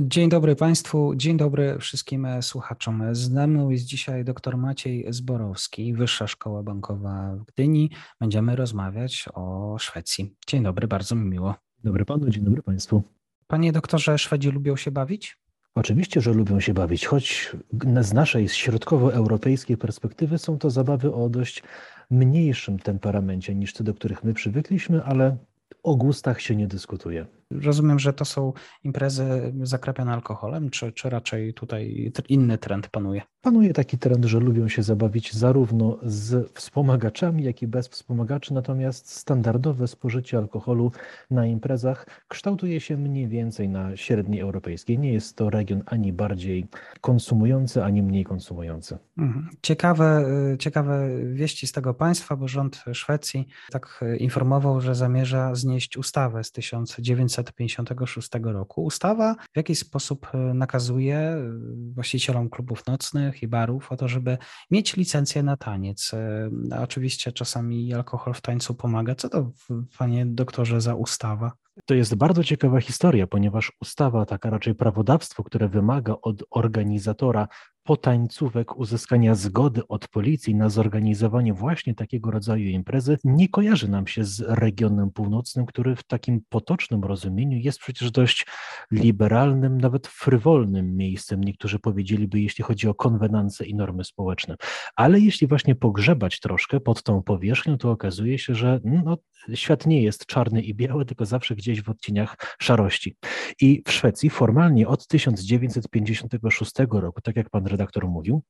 Dzień dobry Państwu, dzień dobry wszystkim słuchaczom. Z mną jest dzisiaj dr Maciej Zborowski, Wyższa Szkoła Bankowa w Gdyni. Będziemy rozmawiać o Szwecji. Dzień dobry, bardzo mi miło. Dobry Panu, dzień dobry Państwu. Panie doktorze, Szwedzi lubią się bawić? Oczywiście, że lubią się bawić, choć z naszej środkowoeuropejskiej perspektywy są to zabawy o dość mniejszym temperamencie niż te, do których my przywykliśmy, ale o gustach się nie dyskutuje. Rozumiem, że to są imprezy zakrapiane alkoholem, czy, czy raczej tutaj inny trend panuje? Panuje taki trend, że lubią się zabawić zarówno z wspomagaczami, jak i bez wspomagaczy, natomiast standardowe spożycie alkoholu na imprezach kształtuje się mniej więcej na średniej europejskiej. Nie jest to region ani bardziej konsumujący, ani mniej konsumujący. Mhm. Ciekawe, ciekawe wieści z tego państwa, bo rząd Szwecji tak informował, że zamierza znieść ustawę z 1900 1956 roku. Ustawa w jakiś sposób e, nakazuje e, właścicielom klubów nocnych i barów o to, żeby mieć licencję na taniec. E, oczywiście czasami alkohol w tańcu pomaga. Co to, panie doktorze, za ustawa? To jest bardzo ciekawa historia, ponieważ ustawa, taka raczej prawodawstwo, które wymaga od organizatora potańcówek uzyskania zgody od policji na zorganizowanie właśnie takiego rodzaju imprezy nie kojarzy nam się z regionem północnym, który w takim potocznym rozumieniu jest przecież dość liberalnym, nawet frywolnym miejscem. Niektórzy powiedzieliby, jeśli chodzi o konwenancje i normy społeczne. Ale jeśli właśnie pogrzebać troszkę pod tą powierzchnią, to okazuje się, że no, świat nie jest czarny i biały, tylko zawsze gdzieś w odcieniach szarości. I w Szwecji formalnie od 1956 roku, tak jak pan redaktor mówił,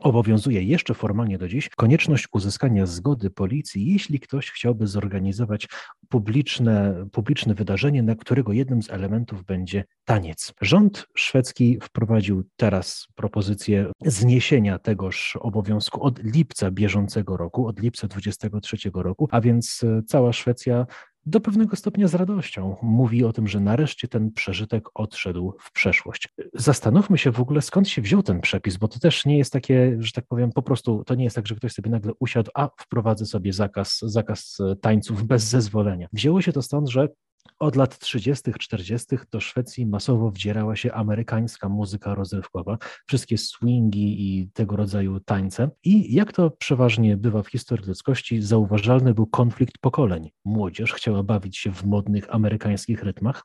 Obowiązuje jeszcze formalnie do dziś konieczność uzyskania zgody policji, jeśli ktoś chciałby zorganizować publiczne, publiczne wydarzenie, na którego jednym z elementów będzie taniec. Rząd szwedzki wprowadził teraz propozycję zniesienia tegoż obowiązku od lipca bieżącego roku, od lipca 2023 roku, a więc cała Szwecja do pewnego stopnia z radością mówi o tym, że nareszcie ten przeżytek odszedł w przeszłość. Zastanówmy się w ogóle, skąd się wziął ten przepis, bo to też nie jest takie, że tak powiem, po prostu to nie jest tak, że ktoś sobie nagle usiadł, a wprowadzę sobie zakaz, zakaz tańców bez zezwolenia. Wzięło się to stąd, że od lat 30., 40. do Szwecji masowo wdzierała się amerykańska muzyka rozrywkowa, wszystkie swingi i tego rodzaju tańce. I jak to przeważnie bywa w historii ludzkości, zauważalny był konflikt pokoleń. Młodzież chciała bawić się w modnych amerykańskich rytmach,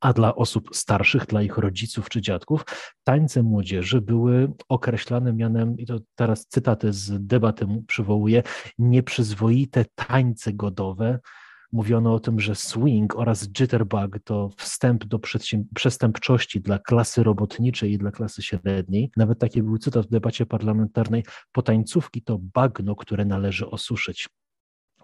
a dla osób starszych, dla ich rodziców czy dziadków, tańce młodzieży były określane mianem, i to teraz cytaty z debaty przywołuję, nieprzyzwoite tańce godowe, mówiono o tym, że swing oraz jitterbug to wstęp do przestępczości dla klasy robotniczej i dla klasy średniej. Nawet taki był cytat w debacie parlamentarnej: Potańcówki to bagno, które należy osuszyć.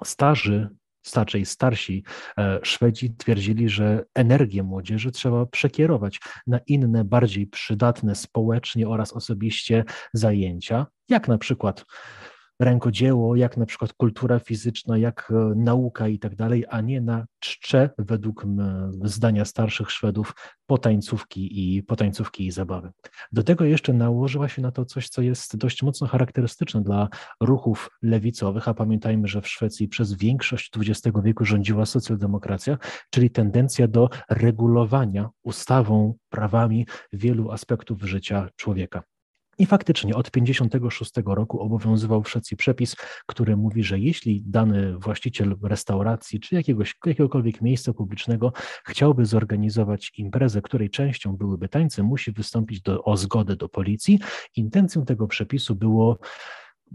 Starzy starczej starsi e, Szwedzi twierdzili, że energię młodzieży trzeba przekierować na inne, bardziej przydatne społecznie oraz osobiście zajęcia, jak na przykład rękodzieło, jak na przykład kultura fizyczna, jak e, nauka i tak dalej, a nie na czcze, według zdania starszych Szwedów, potańcówki i, potańcówki i zabawy. Do tego jeszcze nałożyła się na to coś, co jest dość mocno charakterystyczne dla ruchów lewicowych, a pamiętajmy, że w Szwecji przez większość XX wieku rządziła socjaldemokracja, czyli tendencja do regulowania ustawą, prawami wielu aspektów życia człowieka. I faktycznie od 1956 roku obowiązywał w Szwecji przepis, który mówi, że jeśli dany właściciel restauracji czy jakiegoś, jakiegokolwiek miejsca publicznego chciałby zorganizować imprezę, której częścią byłyby tańce, musi wystąpić do, o zgodę do policji. Intencją tego przepisu było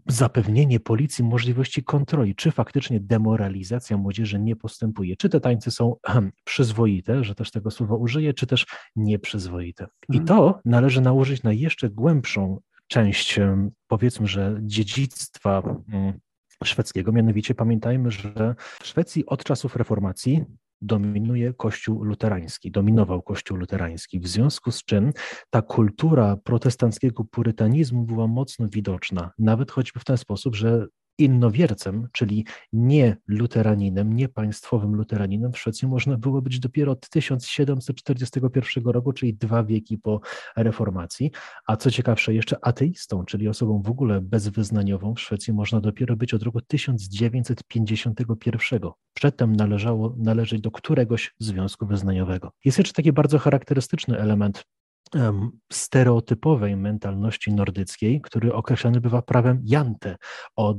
zapewnienie policji możliwości kontroli, czy faktycznie demoralizacja młodzieży nie postępuje, czy te tańce są przyzwoite, że też tego słowa użyję, czy też nieprzyzwoite. I mhm. to należy nałożyć na jeszcze głębszą część, powiedzmy, że dziedzictwa mm, szwedzkiego. Mianowicie pamiętajmy, że w Szwecji od czasów reformacji dominuje Kościół luterański, dominował Kościół luterański, w związku z czym ta kultura protestanckiego purytanizmu była mocno widoczna, nawet choćby w ten sposób, że innowiercem, czyli nie luteraninem, nie państwowym luteraninem w Szwecji można było być dopiero od 1741 roku, czyli dwa wieki po reformacji, a co ciekawsze jeszcze ateistą, czyli osobą w ogóle bezwyznaniową w Szwecji można dopiero być od roku 1951. Przedtem należało należeć do któregoś związku wyznaniowego. Jest jeszcze taki bardzo charakterystyczny element stereotypowej mentalności nordyckiej, który określany bywa prawem Jante od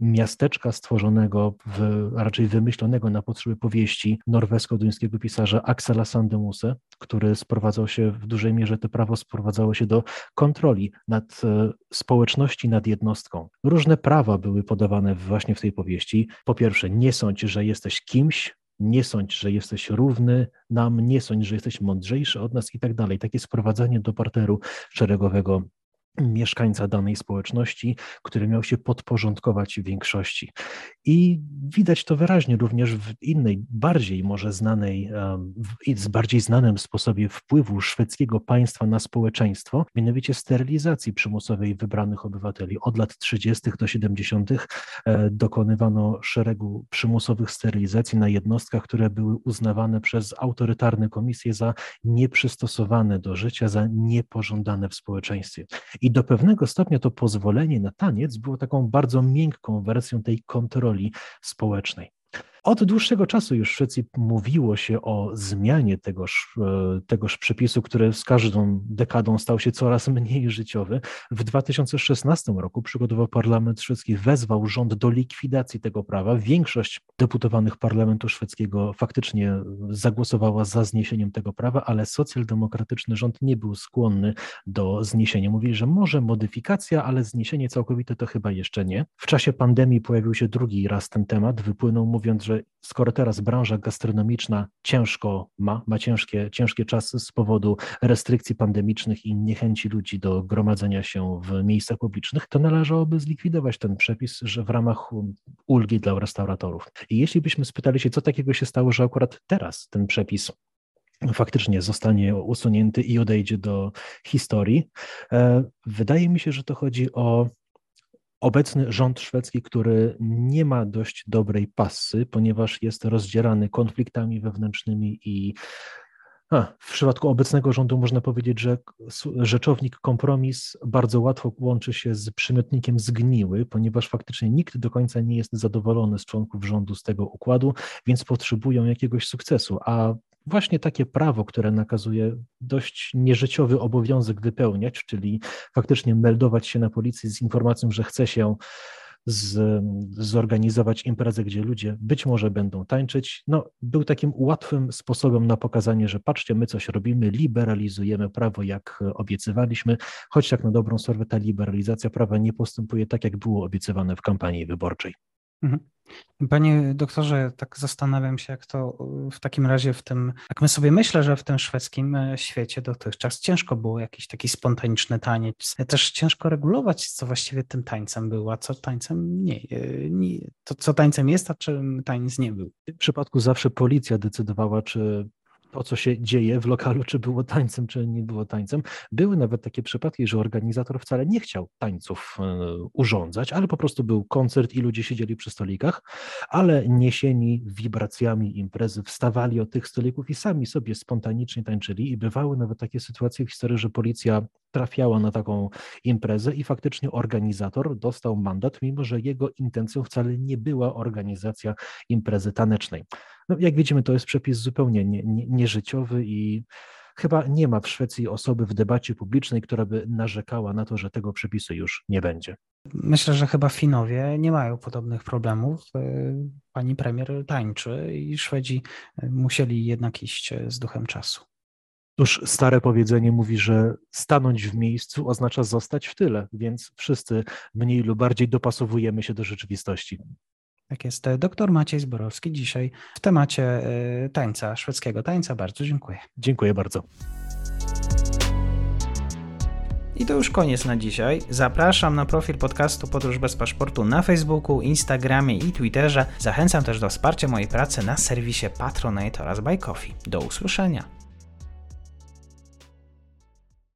miasteczka stworzonego, w, raczej wymyślonego na potrzeby powieści norwesko-duńskiego pisarza Axela Sandemuse, który sprowadzał się w dużej mierze, to prawo sprowadzało się do kontroli nad e, społeczności, nad jednostką. Różne prawa były podawane właśnie w tej powieści. Po pierwsze, nie sądź, że jesteś kimś, nie sądź, że jesteś równy nam, nie sądź, że jesteś mądrzejszy od nas i tak dalej. Takie sprowadzanie do parteru szeregowego mieszkańca danej społeczności, który miał się podporządkować większości. I widać to wyraźnie również w innej, bardziej może znanej, w bardziej znanym sposobie wpływu szwedzkiego państwa na społeczeństwo, mianowicie sterylizacji przymusowej wybranych obywateli. Od lat 30. do 70. E, dokonywano szeregu przymusowych sterylizacji na jednostkach, które były uznawane przez autorytarne komisje za nieprzystosowane do życia, za niepożądane w społeczeństwie. I i do pewnego stopnia to pozwolenie na taniec było taką bardzo miękką wersją tej kontroli społecznej. Od dłuższego czasu już w Szwecji mówiło się o zmianie tegoż, e, tegoż przepisu, który z każdą dekadą stał się coraz mniej życiowy. W 2016 roku przygotował parlament szwedzki, wezwał rząd do likwidacji tego prawa. Większość deputowanych parlamentu szwedzkiego faktycznie zagłosowała za zniesieniem tego prawa, ale socjaldemokratyczny rząd nie był skłonny do zniesienia. Mówili, że może modyfikacja, ale zniesienie całkowite to chyba jeszcze nie. W czasie pandemii pojawił się drugi raz ten temat, wypłynął mówiąc, że skoro teraz branża gastronomiczna ciężko ma, ma ciężkie, ciężkie czasy z powodu restrykcji pandemicznych i niechęci ludzi do gromadzenia się w miejscach publicznych, to należałoby zlikwidować ten przepis, że w ramach ulgi dla restauratorów. I jeśli byśmy spytali się, co takiego się stało, że akurat teraz ten przepis faktycznie zostanie usunięty i odejdzie do historii. E, wydaje mi się, że to chodzi o obecny rząd szwedzki, który nie ma dość dobrej pasy, ponieważ jest rozdzierany konfliktami wewnętrznymi i a, w przypadku obecnego rządu można powiedzieć, że rzeczownik kompromis bardzo łatwo łączy się z przymiotnikiem zgniły, ponieważ faktycznie nikt do końca nie jest zadowolony z członków rządu z tego układu, więc potrzebują jakiegoś sukcesu, a właśnie takie prawo, które nakazuje dość nieżyciowy obowiązek wypełniać, czyli faktycznie meldować się na policji z informacją, że chce się z, zorganizować imprezę, gdzie ludzie być może będą tańczyć, no, był takim łatwym sposobem na pokazanie, że patrzcie, my coś robimy, liberalizujemy prawo, jak obiecywaliśmy, choć tak na dobrą sprawę ta liberalizacja prawa nie postępuje tak, jak było obiecywane w kampanii wyborczej. Mhm. Panie doktorze, tak zastanawiam się, jak to w takim razie w tym, jak my sobie myślę, że w tym szwedzkim e, świecie dotychczas ciężko było jakiś taki spontaniczny taniec. Też ciężko regulować, co właściwie tym tańcem było, a co tańcem nie, e, nie to co tańcem jest, a czym tańc nie był. W tym przypadku zawsze policja decydowała, czy to, co się dzieje w lokalu, czy było tańcem, czy nie było tańcem. Były nawet takie przypadki, że organizator wcale nie chciał tańców e, urządzać, ale po prostu był koncert i ludzie siedzieli przy stolikach, ale niesieni wibracjami imprezy wstawali od tych stolików i sami sobie spontanicznie tańczyli i bywały nawet takie sytuacje w historii, że policja trafiała na taką imprezę i faktycznie organizator dostał mandat, mimo że jego intencją wcale nie była organizacja imprezy tanecznej. No, jak widzimy, to jest przepis zupełnie nie, nie, nieżyciowy i chyba nie ma w Szwecji osoby w debacie publicznej, która by narzekała na to, że tego przepisu już nie będzie. Myślę, że chyba Finowie nie mają podobnych problemów. E, pani premier tańczy i Szwedzi e, musieli jednak iść e, z duchem czasu. Otóż stare powiedzenie mówi, że stanąć w miejscu oznacza zostać w tyle, więc wszyscy mniej lub bardziej dopasowujemy się do rzeczywistości. Tak jest. Doktor Maciej Zborowski dzisiaj w temacie y, tańca, szwedzkiego tańca. Bardzo dziękuję. Dziękuję bardzo. I to już koniec na dzisiaj. Zapraszam na profil podcastu Podróż bez paszportu na Facebooku, Instagramie i Twitterze. Zachęcam też do wsparcia mojej pracy na serwisie Patronite oraz Buy Coffee. Do usłyszenia.